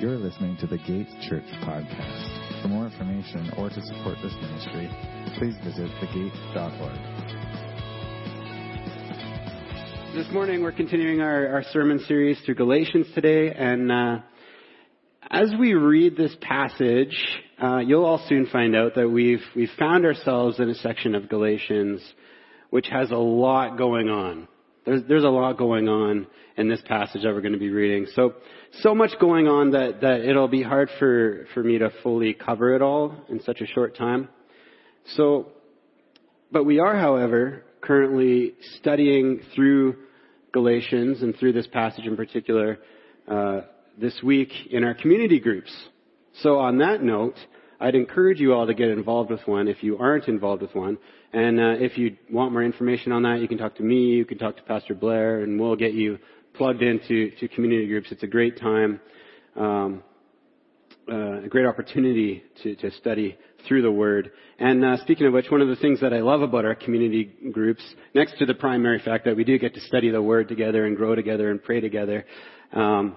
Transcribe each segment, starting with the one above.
You're listening to the Gate Church podcast. For more information or to support this ministry, please visit thegate.org. This morning we're continuing our, our sermon series through Galatians today, and uh, as we read this passage, uh, you'll all soon find out that we've we've found ourselves in a section of Galatians which has a lot going on. There's, there's a lot going on in this passage that we're going to be reading. So, so much going on that, that it'll be hard for, for me to fully cover it all in such a short time. So, but we are, however, currently studying through Galatians and through this passage in particular uh, this week in our community groups. So on that note, I'd encourage you all to get involved with one if you aren't involved with one. And uh, if you want more information on that, you can talk to me, you can talk to Pastor Blair, and we'll get you plugged into to community groups. It's a great time, um, uh, a great opportunity to, to study through the Word. And uh, speaking of which, one of the things that I love about our community groups, next to the primary fact that we do get to study the Word together and grow together and pray together, um,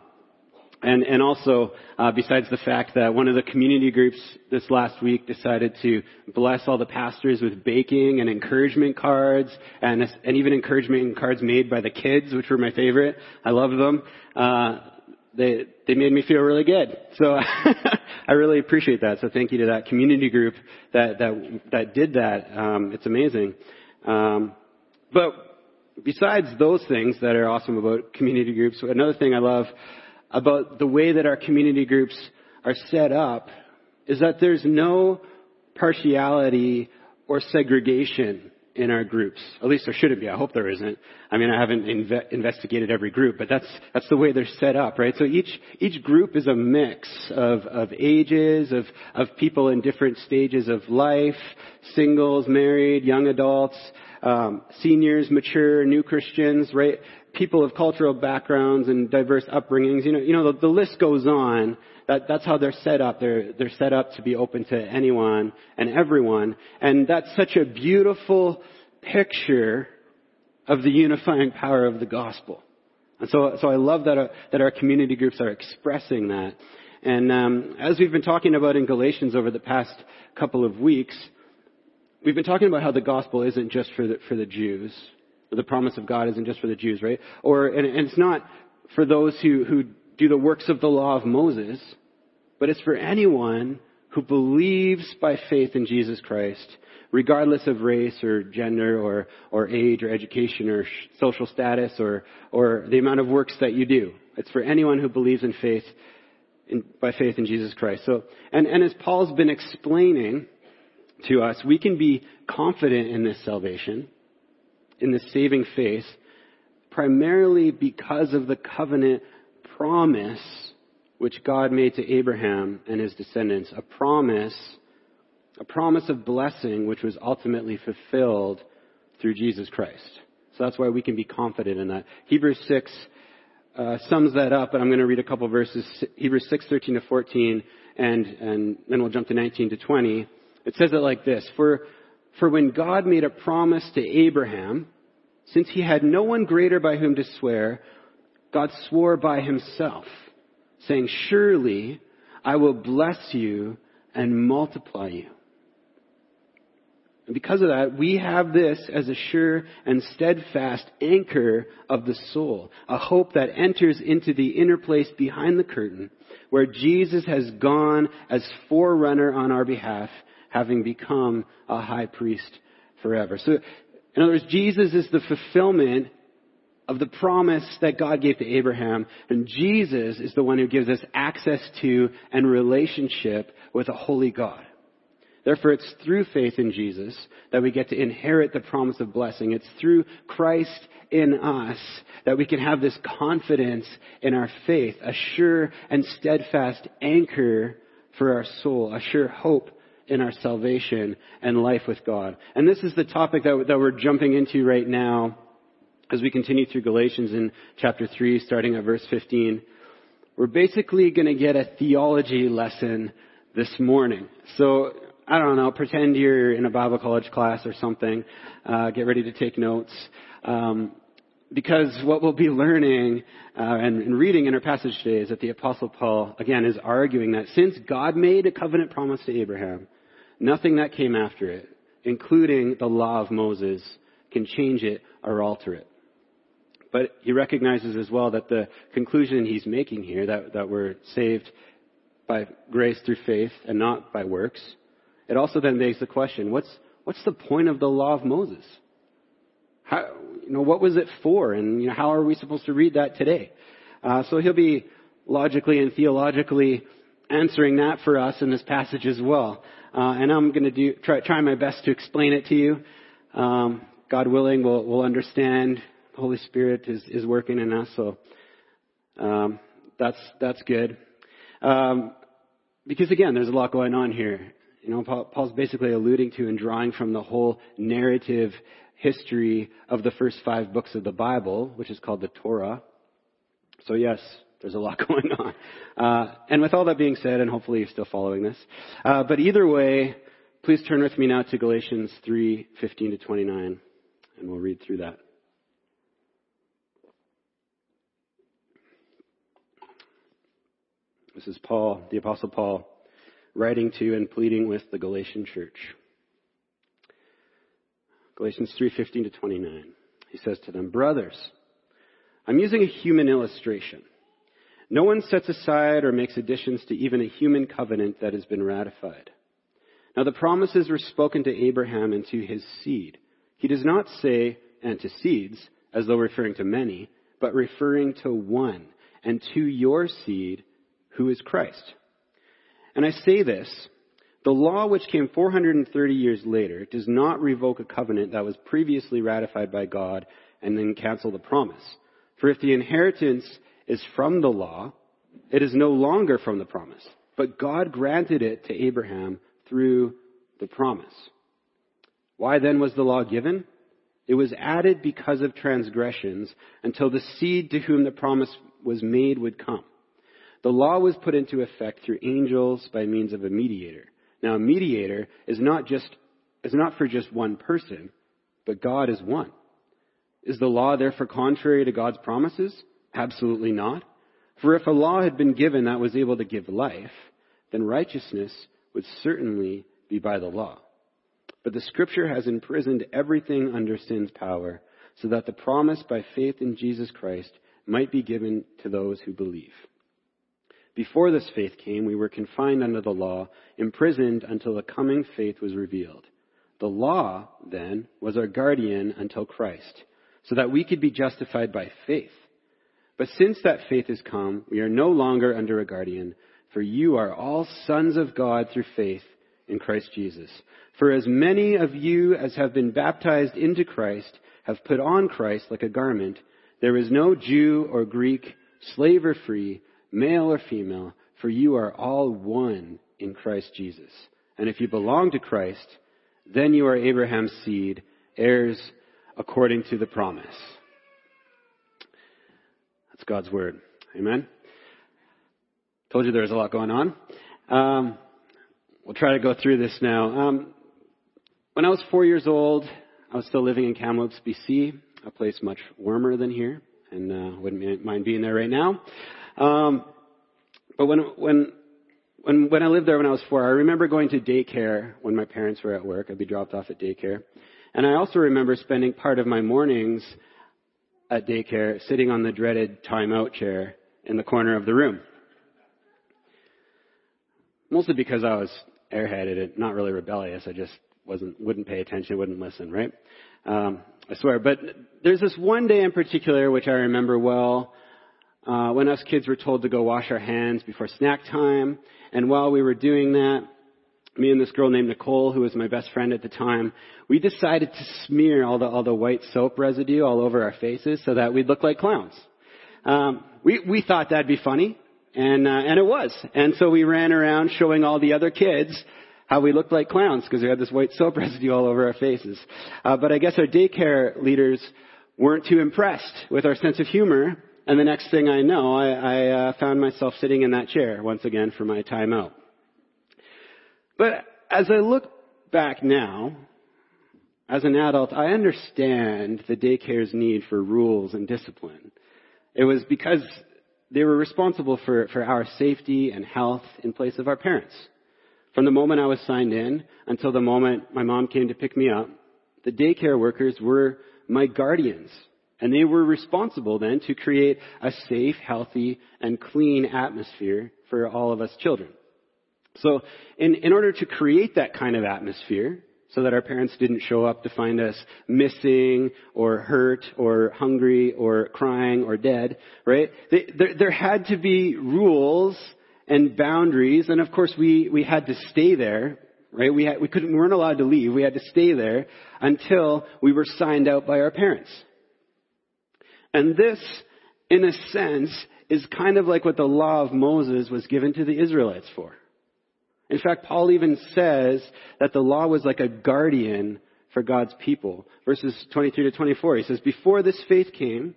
and, and also, uh, besides the fact that one of the community groups this last week decided to bless all the pastors with baking and encouragement cards, and, and even encouragement cards made by the kids, which were my favorite. I loved them. Uh, they they made me feel really good. So I really appreciate that. So thank you to that community group that that that did that. Um, it's amazing. Um, but besides those things that are awesome about community groups, another thing I love about the way that our community groups are set up is that there's no partiality or segregation in our groups. At least there shouldn't be. I hope there isn't. I mean, I haven't inve- investigated every group, but that's that's the way they're set up, right? So each each group is a mix of of ages, of of people in different stages of life, singles, married, young adults, um, seniors, mature, new Christians, right? People of cultural backgrounds and diverse upbringings. You know, you know the, the list goes on. That, that's how they're set up. They're, they're set up to be open to anyone and everyone. And that's such a beautiful picture of the unifying power of the gospel. And so, so I love that, uh, that our community groups are expressing that. And um, as we've been talking about in Galatians over the past couple of weeks, we've been talking about how the gospel isn't just for the, for the Jews the promise of God isn't just for the Jews, right? Or, and, and it's not for those who, who do the works of the law of Moses, but it's for anyone who believes by faith in Jesus Christ, regardless of race or gender or, or age or education or social status or, or the amount of works that you do. It's for anyone who believes in faith, in, by faith in Jesus Christ. So, and, and as Paul's been explaining to us, we can be confident in this salvation in the saving faith primarily because of the covenant promise which God made to Abraham and his descendants. A promise, a promise of blessing which was ultimately fulfilled through Jesus Christ. So that's why we can be confident in that. Hebrews 6 uh, sums that up, and I'm going to read a couple verses. Hebrews 6, 13 to 14, and, and then we'll jump to 19 to 20. It says it like this. For for when God made a promise to Abraham, since he had no one greater by whom to swear, God swore by himself, saying, Surely I will bless you and multiply you. And because of that, we have this as a sure and steadfast anchor of the soul, a hope that enters into the inner place behind the curtain, where Jesus has gone as forerunner on our behalf having become a high priest forever. So, in other words, Jesus is the fulfillment of the promise that God gave to Abraham, and Jesus is the one who gives us access to and relationship with a holy God. Therefore, it's through faith in Jesus that we get to inherit the promise of blessing. It's through Christ in us that we can have this confidence in our faith, a sure and steadfast anchor for our soul, a sure hope in our salvation and life with God. And this is the topic that, that we're jumping into right now as we continue through Galatians in chapter 3, starting at verse 15. We're basically going to get a theology lesson this morning. So, I don't know, pretend you're in a Bible college class or something. Uh, get ready to take notes. Um, because what we'll be learning uh, and, and reading in our passage today is that the Apostle Paul, again, is arguing that since God made a covenant promise to Abraham, nothing that came after it, including the law of Moses, can change it or alter it. But he recognizes as well that the conclusion he's making here, that, that we're saved by grace through faith and not by works, it also then begs the question, what's, what's the point of the law of Moses? How, you know, what was it for? And you know, how are we supposed to read that today? Uh, so he'll be logically and theologically answering that for us in this passage as well. Uh, and I'm going to do try, try my best to explain it to you. Um, God willing, we'll, we'll understand. The Holy Spirit is, is working in us, so um, that's that's good. Um, because again, there's a lot going on here. You know, Paul, Paul's basically alluding to and drawing from the whole narrative history of the first five books of the Bible, which is called the Torah. So yes, there's a lot going on. Uh, and with all that being said, and hopefully you're still following this, uh, but either way, please turn with me now to Galatians 3:15 to 29, and we'll read through that. This is Paul, the Apostle Paul, writing to and pleading with the Galatian church. Galatians 3:15 to 29. He says to them, "Brothers, I'm using a human illustration. No one sets aside or makes additions to even a human covenant that has been ratified. Now the promises were spoken to Abraham and to his seed. He does not say, and to seeds, as though referring to many, but referring to one, and to your seed, who is Christ. And I say this the law, which came 430 years later, does not revoke a covenant that was previously ratified by God and then cancel the promise. For if the inheritance is from the law, it is no longer from the promise. But God granted it to Abraham through the promise. Why then was the law given? It was added because of transgressions until the seed to whom the promise was made would come. The law was put into effect through angels by means of a mediator. Now, a mediator is not just, is not for just one person, but God is one. Is the law therefore contrary to God's promises? Absolutely not. For if a law had been given that was able to give life, then righteousness would certainly be by the law. But the scripture has imprisoned everything under sin's power, so that the promise by faith in Jesus Christ might be given to those who believe. Before this faith came, we were confined under the law, imprisoned until the coming faith was revealed. The law, then, was our guardian until Christ, so that we could be justified by faith. But since that faith has come, we are no longer under a guardian, for you are all sons of God through faith in Christ Jesus. For as many of you as have been baptized into Christ have put on Christ like a garment, there is no Jew or Greek, slave or free, male or female, for you are all one in Christ Jesus. And if you belong to Christ, then you are Abraham's seed, heirs according to the promise. That's God's word. Amen. Told you there was a lot going on. Um, we'll try to go through this now. Um, when I was four years old, I was still living in Kamloops, BC, a place much warmer than here, and uh, wouldn't mind being there right now. Um, but when when when when I lived there when I was four, I remember going to daycare when my parents were at work. I'd be dropped off at daycare, and I also remember spending part of my mornings at daycare sitting on the dreaded timeout chair in the corner of the room. Mostly because I was airheaded and not really rebellious. I just wasn't wouldn't pay attention, wouldn't listen, right? Um, I swear. But there's this one day in particular which I remember well uh, when us kids were told to go wash our hands before snack time. And while we were doing that, me and this girl named Nicole, who was my best friend at the time, we decided to smear all the all the white soap residue all over our faces so that we'd look like clowns. Um, we we thought that'd be funny, and uh, and it was. And so we ran around showing all the other kids how we looked like clowns because we had this white soap residue all over our faces. Uh, but I guess our daycare leaders weren't too impressed with our sense of humor, and the next thing I know, I, I uh, found myself sitting in that chair once again for my time out. But as I look back now, as an adult, I understand the daycare's need for rules and discipline. It was because they were responsible for, for our safety and health in place of our parents. From the moment I was signed in until the moment my mom came to pick me up, the daycare workers were my guardians. And they were responsible then to create a safe, healthy, and clean atmosphere for all of us children. So in, in order to create that kind of atmosphere, so that our parents didn't show up to find us missing or hurt or hungry or crying or dead, right? They, there, there had to be rules and boundaries, and of course we, we had to stay there, right? We, had, we couldn't, we weren't allowed to leave. We had to stay there until we were signed out by our parents. And this, in a sense, is kind of like what the law of Moses was given to the Israelites for. In fact, Paul even says that the law was like a guardian for God's people. Verses 23 to 24, he says, Before this faith came,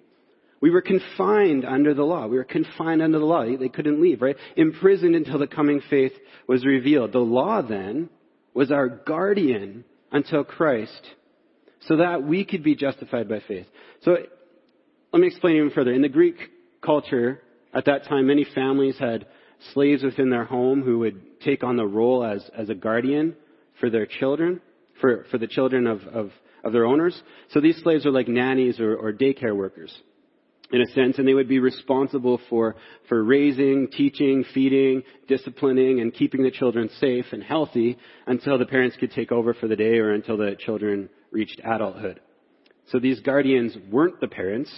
we were confined under the law. We were confined under the law. They couldn't leave, right? Imprisoned until the coming faith was revealed. The law then was our guardian until Christ, so that we could be justified by faith. So let me explain even further. In the Greek culture at that time, many families had slaves within their home who would take on the role as, as a guardian for their children, for, for the children of, of, of their owners. So these slaves are like nannies or, or daycare workers in a sense, and they would be responsible for, for raising, teaching, feeding, disciplining, and keeping the children safe and healthy until the parents could take over for the day or until the children reached adulthood. So these guardians weren't the parents,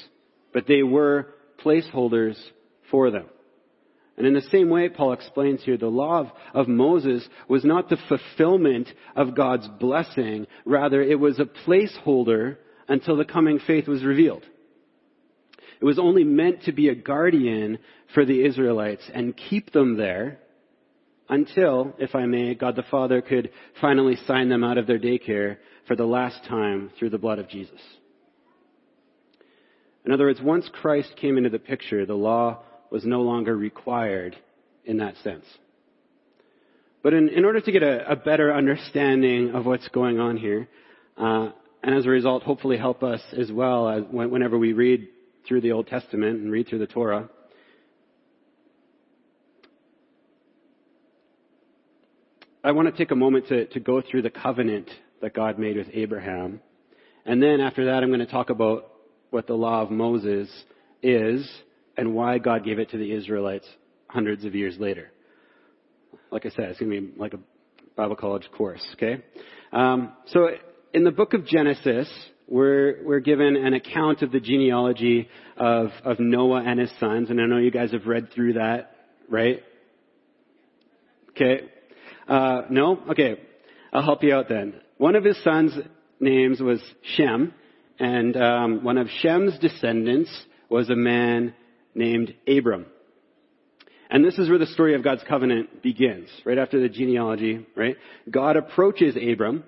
but they were placeholders for them. And in the same way, Paul explains here, the law of, of, Moses was not the fulfillment of God's blessing. Rather, it was a placeholder until the coming faith was revealed. It was only meant to be a guardian for the Israelites and keep them there until, if I may, God the Father could finally sign them out of their daycare for the last time through the blood of Jesus. In other words, once Christ came into the picture, the law was no longer required in that sense. But in, in order to get a, a, better understanding of what's going on here, uh, and as a result, hopefully help us as well as whenever we read through the Old Testament and read through the Torah, I want to take a moment to, to go through the covenant that God made with Abraham. And then after that, I'm going to talk about what the law of Moses is and why God gave it to the Israelites hundreds of years later. Like I said, it's going to be like a Bible college course, okay? Um, so in the book of Genesis, we're, we're given an account of the genealogy of, of Noah and his sons, and I know you guys have read through that, right? Okay. Uh, no? Okay. I'll help you out then. One of his sons' names was Shem, and um, one of Shem's descendants was a man named Abram. And this is where the story of God's covenant begins, right after the genealogy, right? God approaches Abram,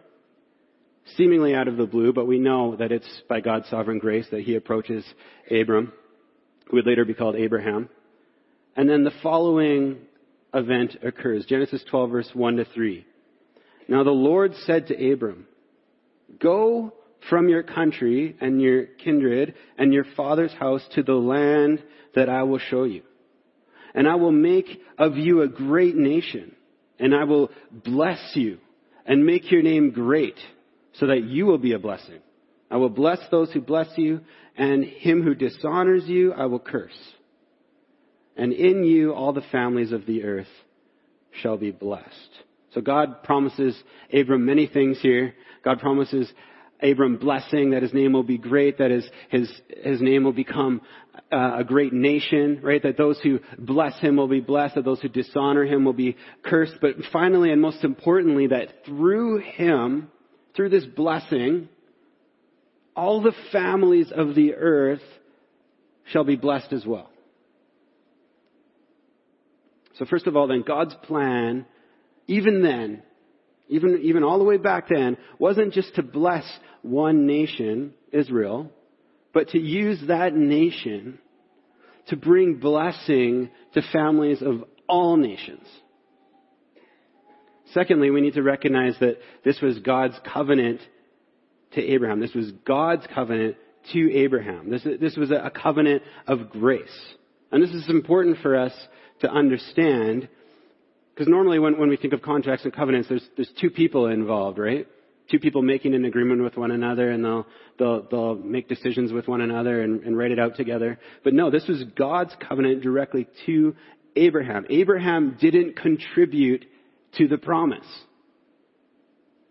seemingly out of the blue, but we know that it's by God's sovereign grace that he approaches Abram, who would later be called Abraham. And then the following event occurs. Genesis 12 verse 1 to 3. Now the Lord said to Abram, Go from your country and your kindred and your father's house to the land that I will show you. And I will make of you a great nation, and I will bless you and make your name great so that you will be a blessing. I will bless those who bless you, and him who dishonors you I will curse. And in you all the families of the earth shall be blessed. So God promises Abram many things here. God promises Abram blessing, that his name will be great, that his, his, his name will become uh, a great nation, right? That those who bless him will be blessed, that those who dishonor him will be cursed. But finally, and most importantly, that through him, through this blessing, all the families of the earth shall be blessed as well. So first of all, then, God's plan, even then, even, even all the way back then, wasn't just to bless one nation, Israel, but to use that nation to bring blessing to families of all nations. Secondly, we need to recognize that this was God's covenant to Abraham. This was God's covenant to Abraham. This, this was a covenant of grace. And this is important for us to understand because normally when, when we think of contracts and covenants, there's, there's two people involved, right? Two people making an agreement with one another and they'll, they'll, they'll make decisions with one another and, and write it out together. But no, this was God's covenant directly to Abraham. Abraham didn't contribute to the promise.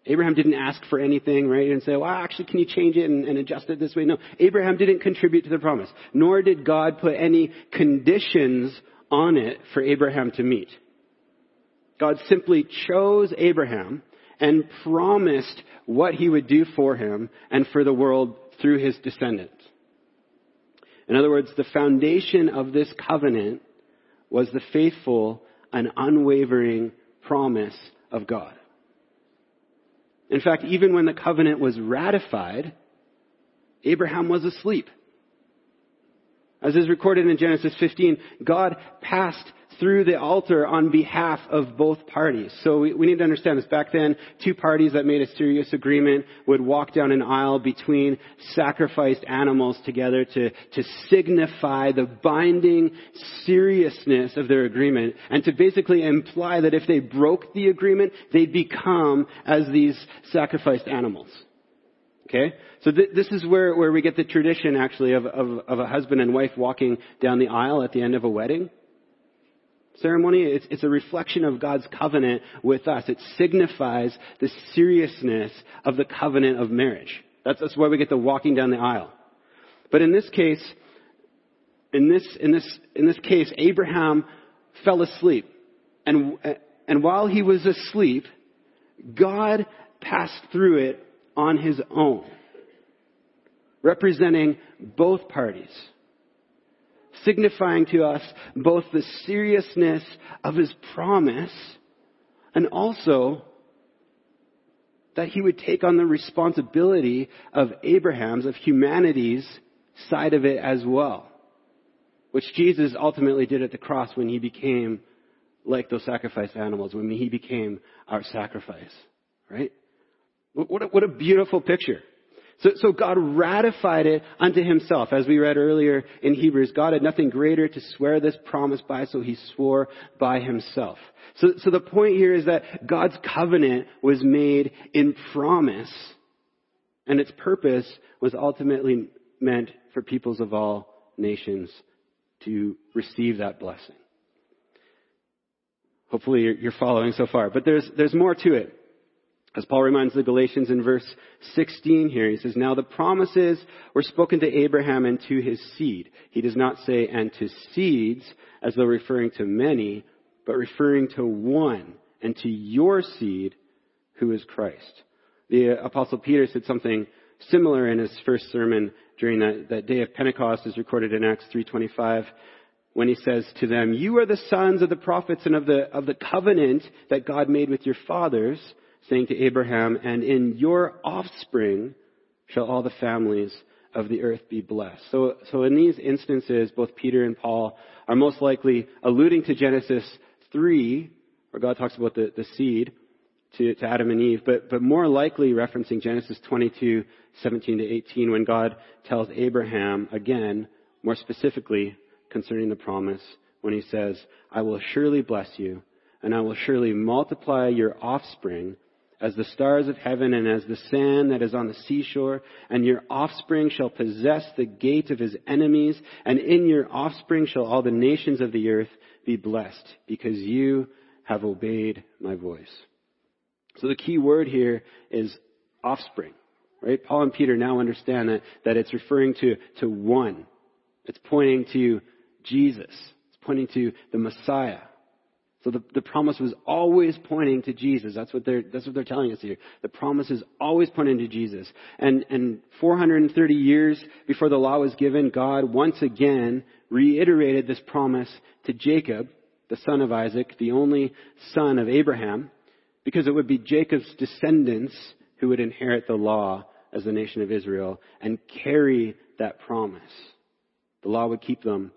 Abraham didn't ask for anything, right? And say, well, actually, can you change it and, and, adjust it this way? No. Abraham didn't contribute to the promise. Nor did God put any conditions on it for Abraham to meet. God simply chose Abraham and promised what he would do for him and for the world through his descendants. In other words, the foundation of this covenant was the faithful and unwavering promise of God. In fact, even when the covenant was ratified, Abraham was asleep. As is recorded in Genesis 15, God passed through the altar on behalf of both parties. So we, we, need to understand this. Back then, two parties that made a serious agreement would walk down an aisle between sacrificed animals together to, to signify the binding seriousness of their agreement and to basically imply that if they broke the agreement, they'd become as these sacrificed animals. Okay? So th- this is where, where we get the tradition actually of, of, of a husband and wife walking down the aisle at the end of a wedding ceremony. It's, it's, a reflection of God's covenant with us. It signifies the seriousness of the covenant of marriage. That's, that's why we get the walking down the aisle. But in this case, in this, in this, in this case, Abraham fell asleep. And, and while he was asleep, God passed through it on his own, representing both parties, signifying to us both the seriousness of his promise and also that he would take on the responsibility of Abraham's, of humanity's side of it as well, which Jesus ultimately did at the cross when he became like those sacrificed animals, when he became our sacrifice, right? What a, what a beautiful picture. So, so, God ratified it unto himself. As we read earlier in Hebrews, God had nothing greater to swear this promise by, so he swore by himself. So, so the point here is that God's covenant was made in promise, and its purpose was ultimately meant for peoples of all nations to receive that blessing. Hopefully you're, following so far. But there's, there's more to it. As Paul reminds the Galatians in verse 16 here, he says, Now the promises were spoken to Abraham and to his seed. He does not say, and to seeds, as though referring to many, but referring to one, and to your seed, who is Christ. The Apostle Peter said something similar in his first sermon during that, that day of Pentecost, as recorded in Acts 3.25, when he says to them, You are the sons of the prophets and of the, of the covenant that God made with your fathers, saying to Abraham, And in your offspring shall all the families of the earth be blessed. So, so in these instances, both Peter and Paul are most likely alluding to Genesis 3, where God talks about the, the seed to, to Adam and Eve, but, but more likely referencing Genesis 22, 17 to 18, when God tells Abraham again, more specifically concerning the promise, when he says, I will surely bless you, and I will surely multiply your offspring as the stars of heaven and as the sand that is on the seashore, and your offspring shall possess the gate of his enemies, and in your offspring shall all the nations of the earth be blessed, because you have obeyed my voice. So the key word here is offspring, right? Paul and Peter now understand that, that it's referring to, to one. It's pointing to Jesus. It's pointing to the Messiah. So the, the promise was always pointing to Jesus. That's what they're, that's what they're telling us here. The promise is always pointing to Jesus. And, and 430 years before the law was given, God once again reiterated this promise to Jacob, the son of Isaac, the only son of Abraham, because it would be Jacob's descendants who would inherit the law as the nation of Israel and carry that promise. The law would keep them,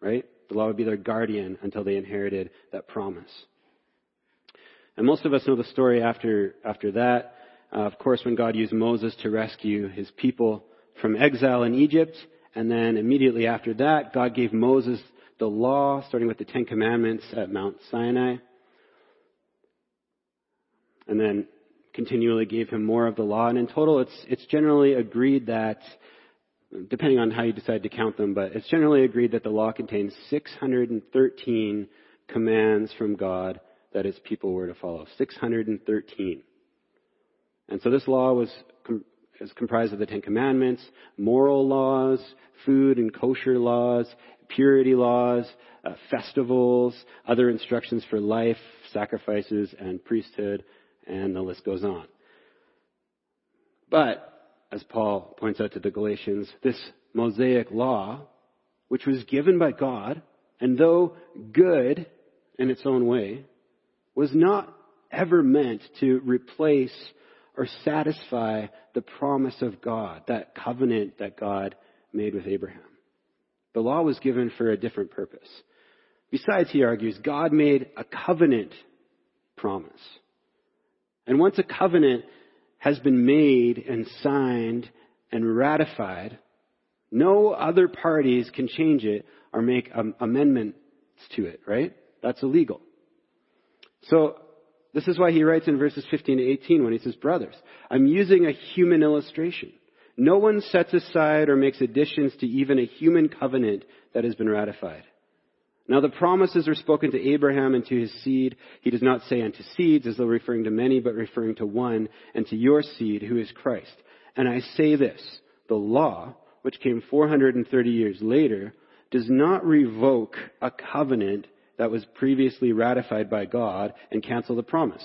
right? The law would be their guardian until they inherited that promise. And most of us know the story after, after that. Uh, of course, when God used Moses to rescue his people from exile in Egypt, and then immediately after that, God gave Moses the law, starting with the Ten Commandments at Mount Sinai, and then continually gave him more of the law. And in total, it's, it's generally agreed that, depending on how you decide to count them, but it's generally agreed that the law contains 613 commands from God that his people were to follow. 613. And so this law was com- is comprised of the Ten Commandments, moral laws, food and kosher laws, purity laws, uh, festivals, other instructions for life, sacrifices, and priesthood, and the list goes on. But, as Paul points out to the Galatians, this Mosaic law, which was given by God, and though good in its own way, was not ever meant to replace or satisfy the promise of God, that covenant that God made with Abraham. The law was given for a different purpose. Besides, he argues, God made a covenant promise. And once a covenant has been made and signed and ratified, no other parties can change it or make um, amendments to it, right? That's illegal. So, this is why he writes in verses 15 to 18 when he says, Brothers, I'm using a human illustration. No one sets aside or makes additions to even a human covenant that has been ratified. Now the promises are spoken to Abraham and to his seed. He does not say unto seeds as though referring to many, but referring to one, and to your seed, who is Christ. And I say this, the law, which came 430 years later, does not revoke a covenant that was previously ratified by God and cancel the promise.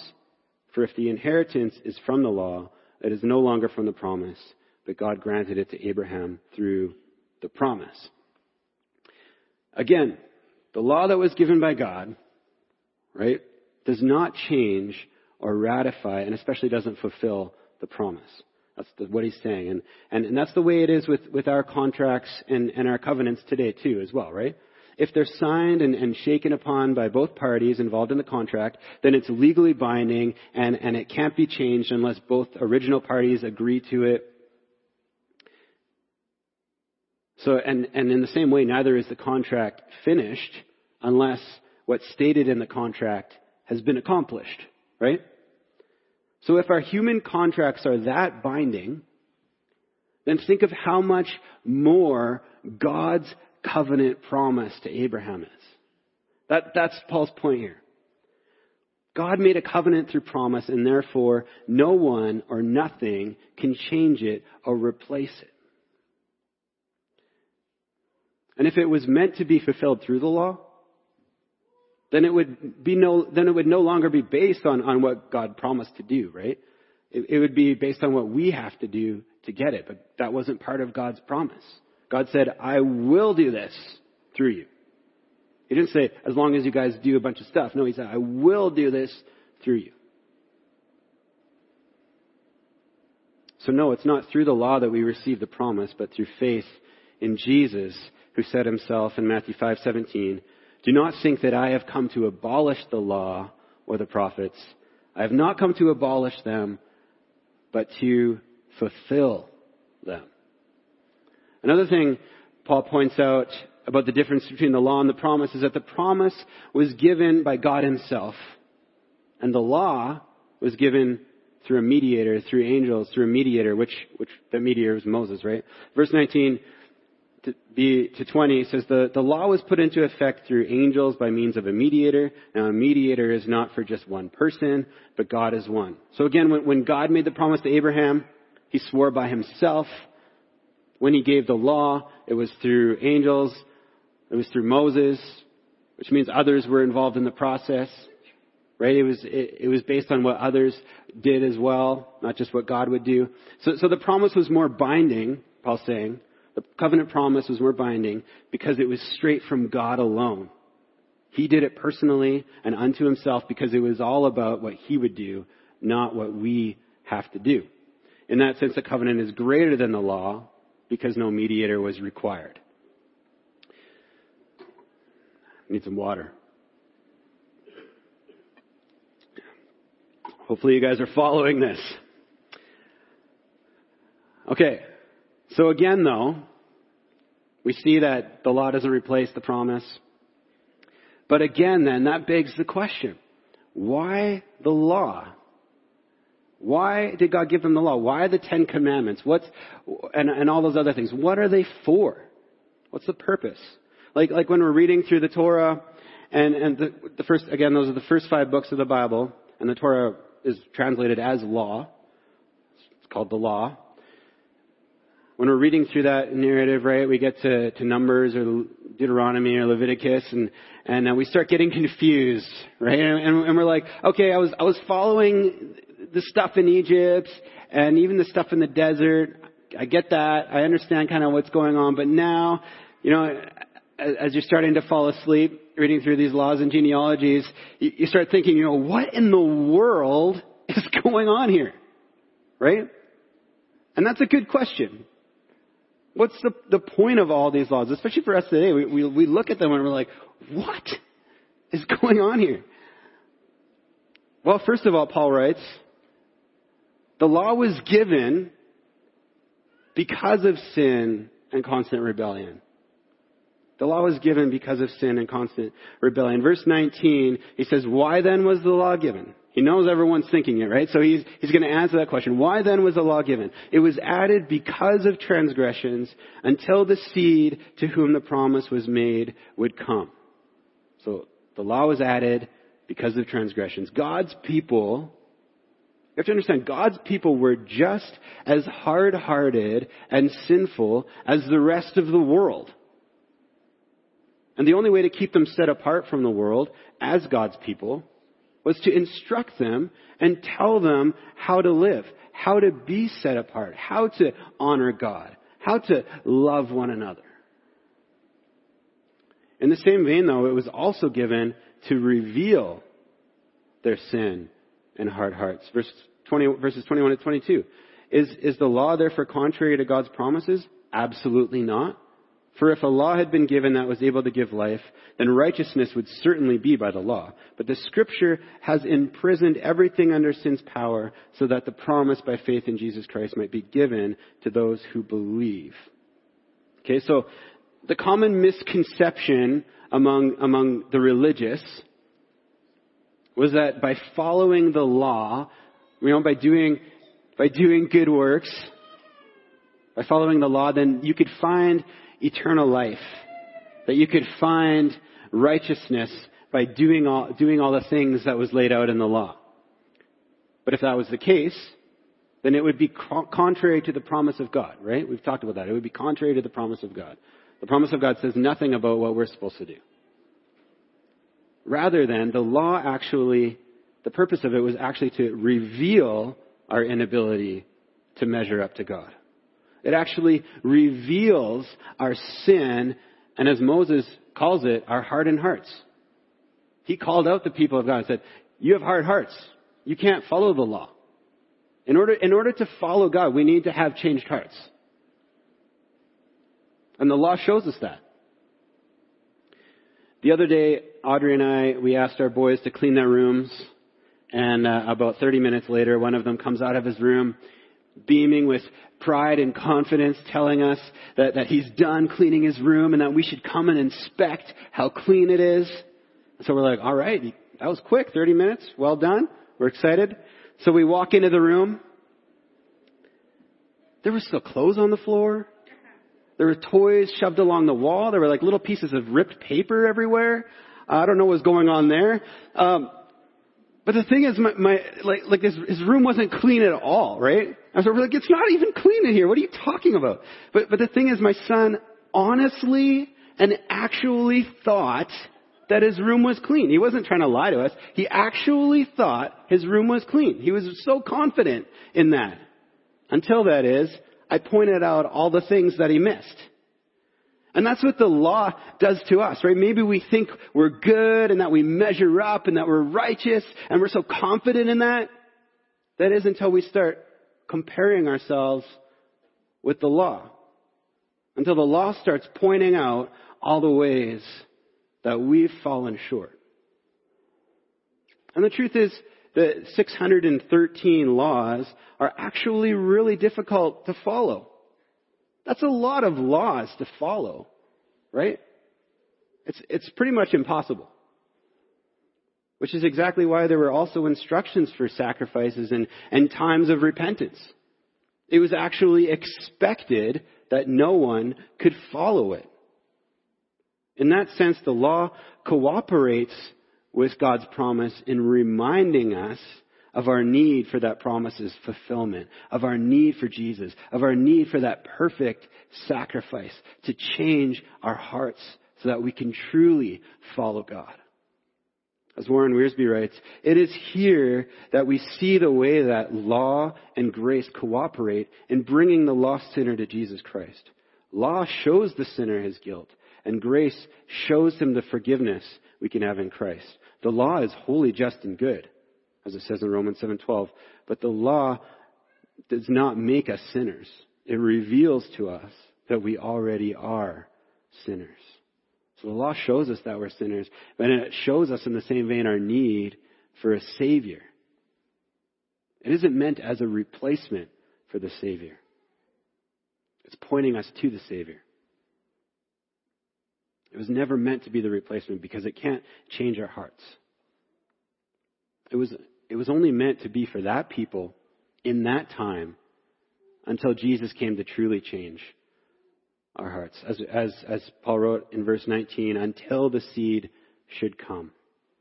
For if the inheritance is from the law, it is no longer from the promise, but God granted it to Abraham through the promise. Again, the law that was given by God, right, does not change or ratify, and especially doesn't fulfill the promise. That's the, what he's saying. And, and, and that's the way it is with, with our contracts and, and our covenants today, too, as well, right? If they're signed and, and shaken upon by both parties involved in the contract, then it's legally binding and, and it can't be changed unless both original parties agree to it. So, and, and in the same way, neither is the contract finished unless what's stated in the contract has been accomplished, right? So if our human contracts are that binding, then think of how much more God's covenant promise to Abraham is. That, that's Paul's point here. God made a covenant through promise, and therefore no one or nothing can change it or replace it. And if it was meant to be fulfilled through the law, then it would be no, then it would no longer be based on, on what God promised to do, right? It, it would be based on what we have to do to get it, but that wasn't part of God's promise. God said, I will do this through you. He didn't say, as long as you guys do a bunch of stuff. No, he said, I will do this through you. So no, it's not through the law that we receive the promise, but through faith in Jesus, who said himself in Matthew 5:17, "Do not think that I have come to abolish the law or the prophets. I have not come to abolish them, but to fulfill them." Another thing Paul points out about the difference between the law and the promise is that the promise was given by God himself, and the law was given through a mediator, through angels, through a mediator, which, which the mediator was Moses, right? Verse 19 to, be, to 20 says the, the law was put into effect through angels by means of a mediator. Now a mediator is not for just one person, but God is one. So again, when, when God made the promise to Abraham, he swore by himself when he gave the law, it was through angels, it was through Moses, which means others were involved in the process. Right? It was, it, it was based on what others did as well, not just what God would do. So, so the promise was more binding, Paul's saying. The covenant promise was more binding because it was straight from God alone. He did it personally and unto himself because it was all about what he would do, not what we have to do. In that sense, the covenant is greater than the law because no mediator was required. I need some water. Hopefully you guys are following this. Okay. So again though, we see that the law doesn't replace the promise. But again then, that begs the question. Why the law? Why did God give them the law? Why the Ten Commandments? What's, and, and all those other things? What are they for? What's the purpose? Like, like when we're reading through the Torah, and, and the, the first, again, those are the first five books of the Bible, and the Torah is translated as law. It's called the law. When we're reading through that narrative, right, we get to, to Numbers or Deuteronomy or Leviticus, and, and uh, we start getting confused, right? And, and, and we're like, okay, I was, I was following the stuff in Egypt and even the stuff in the desert. I get that. I understand kind of what's going on. But now, you know, as you're starting to fall asleep reading through these laws and genealogies, you start thinking, you know, what in the world is going on here? Right? And that's a good question. What's the, the point of all these laws? Especially for us today. We, we, we look at them and we're like, what is going on here? Well, first of all, Paul writes, the law was given because of sin and constant rebellion. The law was given because of sin and constant rebellion. Verse 19, he says, why then was the law given? He knows everyone's thinking it, right? So he's, he's going to answer that question. Why then was the law given? It was added because of transgressions until the seed to whom the promise was made would come. So the law was added because of transgressions. God's people you have to understand, God's people were just as hard-hearted and sinful as the rest of the world. And the only way to keep them set apart from the world as God's people was to instruct them and tell them how to live, how to be set apart, how to honor God, how to love one another. In the same vein, though, it was also given to reveal their sin and hard hearts. Verse 20, verses 21 to 22. Is, is the law therefore contrary to God's promises? Absolutely not. For if a law had been given that was able to give life, then righteousness would certainly be by the law. But the scripture has imprisoned everything under sin's power so that the promise by faith in Jesus Christ might be given to those who believe. Okay, so the common misconception among, among the religious was that by following the law, you know, by doing, by doing good works, by following the law, then you could find eternal life. That you could find righteousness by doing all, doing all the things that was laid out in the law. But if that was the case, then it would be contrary to the promise of God, right? We've talked about that. It would be contrary to the promise of God. The promise of God says nothing about what we're supposed to do. Rather than, the law actually, the purpose of it was actually to reveal our inability to measure up to God. It actually reveals our sin, and as Moses calls it, our hardened hearts. He called out the people of God and said, you have hard hearts. You can't follow the law. In order, in order to follow God, we need to have changed hearts. And the law shows us that. The other day, Audrey and I, we asked our boys to clean their rooms, and uh, about 30 minutes later, one of them comes out of his room, beaming with pride and confidence, telling us that, that he's done cleaning his room and that we should come and inspect how clean it is. So we're like, all right, that was quick, 30 minutes, well done. We're excited. So we walk into the room. There were still clothes on the floor. There were toys shoved along the wall. There were like little pieces of ripped paper everywhere. I don't know what was going on there. Um, but the thing is, my, my like, like his, his room wasn't clean at all, right? I was like, it's not even clean in here. What are you talking about? But, but the thing is, my son honestly and actually thought that his room was clean. He wasn't trying to lie to us. He actually thought his room was clean. He was so confident in that. Until that is, I pointed out all the things that he missed. And that's what the law does to us, right? Maybe we think we're good and that we measure up and that we're righteous and we're so confident in that. That is until we start comparing ourselves with the law. Until the law starts pointing out all the ways that we've fallen short. And the truth is, the 613 laws are actually really difficult to follow. That's a lot of laws to follow, right? It's, it's pretty much impossible. Which is exactly why there were also instructions for sacrifices and, and times of repentance. It was actually expected that no one could follow it. In that sense, the law cooperates with God's promise in reminding us of our need for that promise's fulfillment, of our need for Jesus, of our need for that perfect sacrifice to change our hearts so that we can truly follow God. As Warren Wiersbe writes, it is here that we see the way that law and grace cooperate in bringing the lost sinner to Jesus Christ. Law shows the sinner his guilt, and grace shows him the forgiveness we can have in Christ. The law is holy, just, and good, as it says in Romans 7:12. But the law does not make us sinners. It reveals to us that we already are sinners. So the law shows us that we're sinners, but it shows us in the same vein our need for a Savior. It isn't meant as a replacement for the Savior. It's pointing us to the Savior. It was never meant to be the replacement because it can't change our hearts. It was, it was only meant to be for that people in that time until Jesus came to truly change our hearts. As, as, as Paul wrote in verse 19, until the seed should come.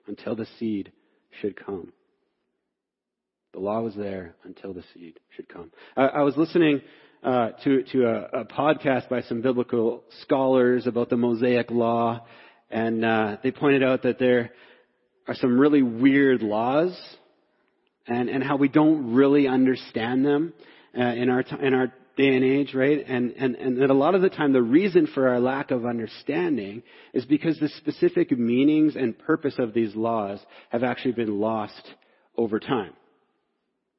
Until the seed should come. The law was there until the seed should come. I, I was listening uh, to, to a, a, podcast by some biblical scholars about the Mosaic Law, and uh, they pointed out that there are some really weird laws, and, and how we don't really understand them uh, in our in our day and age, right? And, and, and that a lot of the time the reason for our lack of understanding is because the specific meanings and purpose of these laws have actually been lost over time.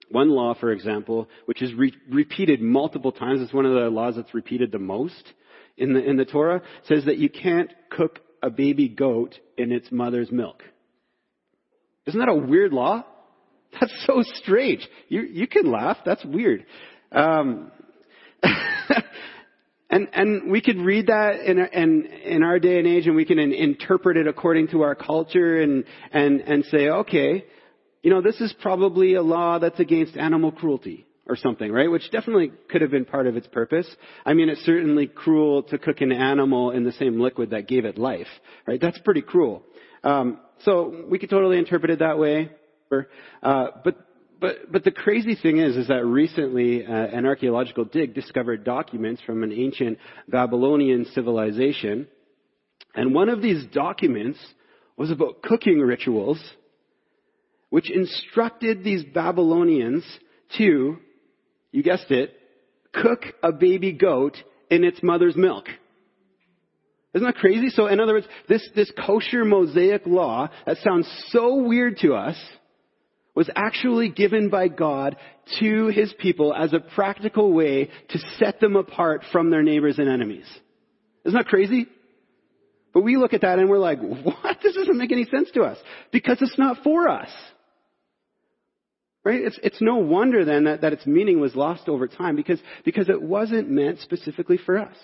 One law, for example, which is re- repeated multiple times, it's one of the laws that's repeated the most in the, in the Torah, says that you can't cook a baby goat in its mother's milk. Isn't that a weird law? That's so strange. You, you can laugh. That's weird. Um, and and we could read that in in in our day and age, and we can interpret it according to our culture, and and and say, okay, you know, this is probably a law that's against animal cruelty or something, right? Which definitely could have been part of its purpose. I mean, it's certainly cruel to cook an animal in the same liquid that gave it life, right? That's pretty cruel. Um, so we could totally interpret it that way. Uh, but but but the crazy thing is, is that recently uh, an archaeological dig discovered documents from an ancient Babylonian civilization, and one of these documents was about cooking rituals, which instructed these Babylonians to, you guessed it, cook a baby goat in its mother's milk. Isn't that crazy? So in other words, this, this kosher Mosaic law that sounds so weird to us was actually given by God to his people as a practical way to set them apart from their neighbors and enemies. Isn't that crazy? But we look at that and we're like, what? This doesn't make any sense to us. Because it's not for us. Right? It's, it's no wonder then that, that its meaning was lost over time because, because it wasn't meant specifically for us.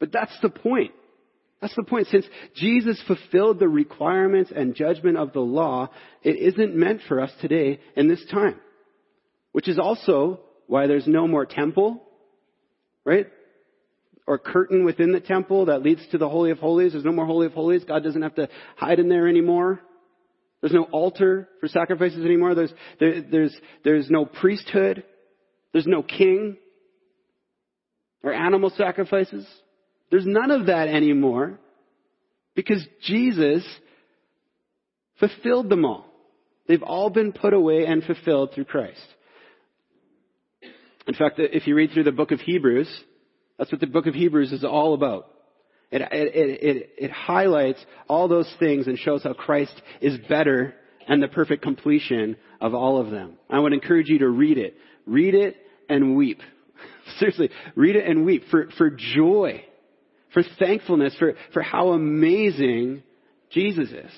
But that's the point. That's the point. Since Jesus fulfilled the requirements and judgment of the law, it isn't meant for us today in this time. Which is also why there's no more temple, right? Or curtain within the temple that leads to the Holy of Holies. There's no more Holy of Holies. God doesn't have to hide in there anymore. There's no altar for sacrifices anymore. There's, there, there's, there's no priesthood. There's no king or animal sacrifices. There's none of that anymore because Jesus fulfilled them all. They've all been put away and fulfilled through Christ. In fact, if you read through the book of Hebrews, that's what the book of Hebrews is all about. It, it, it, it, highlights all those things and shows how Christ is better and the perfect completion of all of them. I would encourage you to read it. Read it and weep. Seriously, read it and weep for, for joy for thankfulness for, for how amazing Jesus is.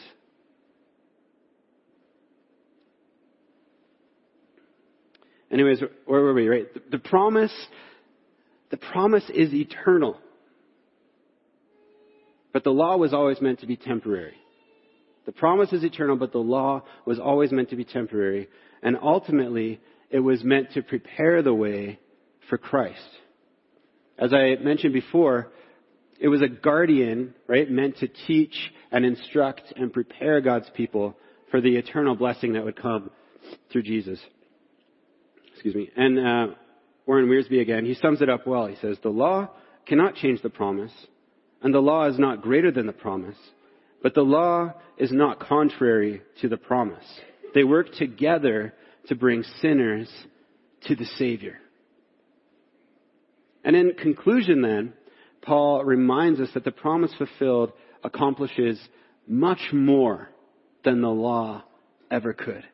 Anyways, where were we, right? The, the promise, the promise is eternal. But the law was always meant to be temporary. The promise is eternal, but the law was always meant to be temporary. And ultimately, it was meant to prepare the way for Christ. As I mentioned before, it was a guardian, right, meant to teach and instruct and prepare God's people for the eternal blessing that would come through Jesus. Excuse me. And uh, Warren Wiersbe again, he sums it up well. He says, The law cannot change the promise, and the law is not greater than the promise, but the law is not contrary to the promise. They work together to bring sinners to the Savior. And in conclusion, then, Paul reminds us that the promise fulfilled accomplishes much more than the law ever could.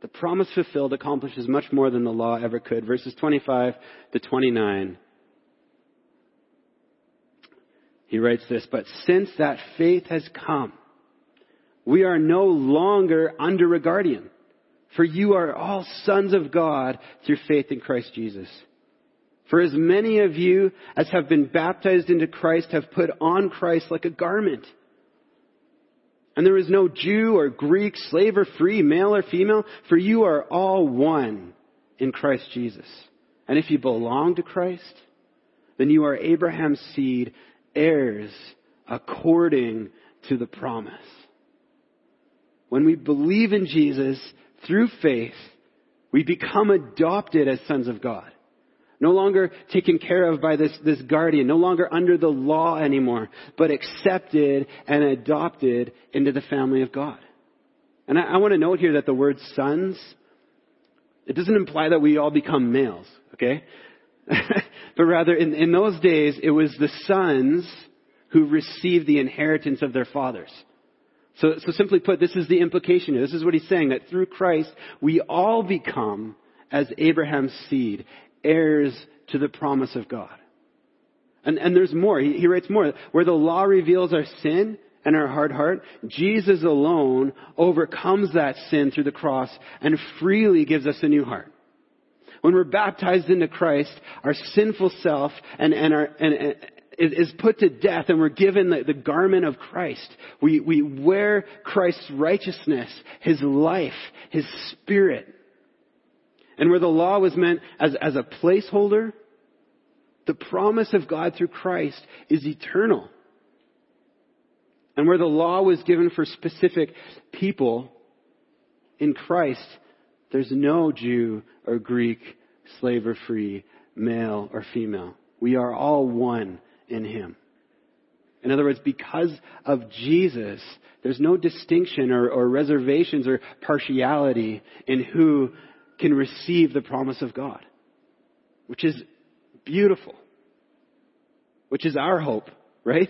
The promise fulfilled accomplishes much more than the law ever could. Verses 25 to 29. He writes this, but since that faith has come, we are no longer under a guardian. For you are all sons of God through faith in Christ Jesus. For as many of you as have been baptized into Christ have put on Christ like a garment. And there is no Jew or Greek, slave or free, male or female, for you are all one in Christ Jesus. And if you belong to Christ, then you are Abraham's seed, heirs according to the promise. When we believe in Jesus through faith, we become adopted as sons of God no longer taken care of by this, this guardian, no longer under the law anymore, but accepted and adopted into the family of God. And I, I want to note here that the word sons, it doesn't imply that we all become males, okay? but rather, in, in those days, it was the sons who received the inheritance of their fathers. So, so simply put, this is the implication here. This is what he's saying, that through Christ, we all become as Abraham's seed, heirs to the promise of God. And, and there's more. He, he writes more. Where the law reveals our sin and our hard heart, Jesus alone overcomes that sin through the cross and freely gives us a new heart. When we're baptized into Christ, our sinful self and, and our, and, and is put to death and we're given the, the garment of Christ. We, we wear Christ's righteousness, His life, His spirit. And where the law was meant as, as a placeholder, the promise of God through Christ is eternal. And where the law was given for specific people, in Christ, there's no Jew or Greek, slave or free, male or female. We are all one in Him. In other words, because of Jesus, there's no distinction or, or reservations or partiality in who can receive the promise of God, which is beautiful, which is our hope, right?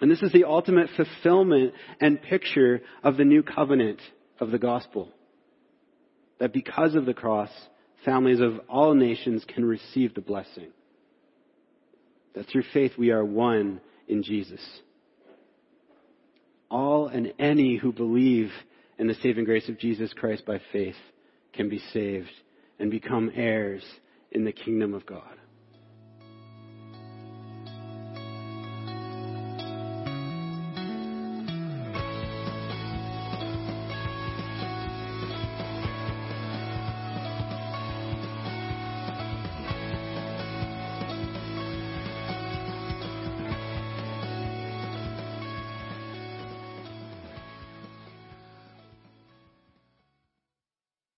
And this is the ultimate fulfillment and picture of the new covenant of the gospel. That because of the cross, families of all nations can receive the blessing. That through faith we are one in Jesus. All and any who believe in the saving grace of Jesus Christ by faith can be saved and become heirs in the kingdom of God.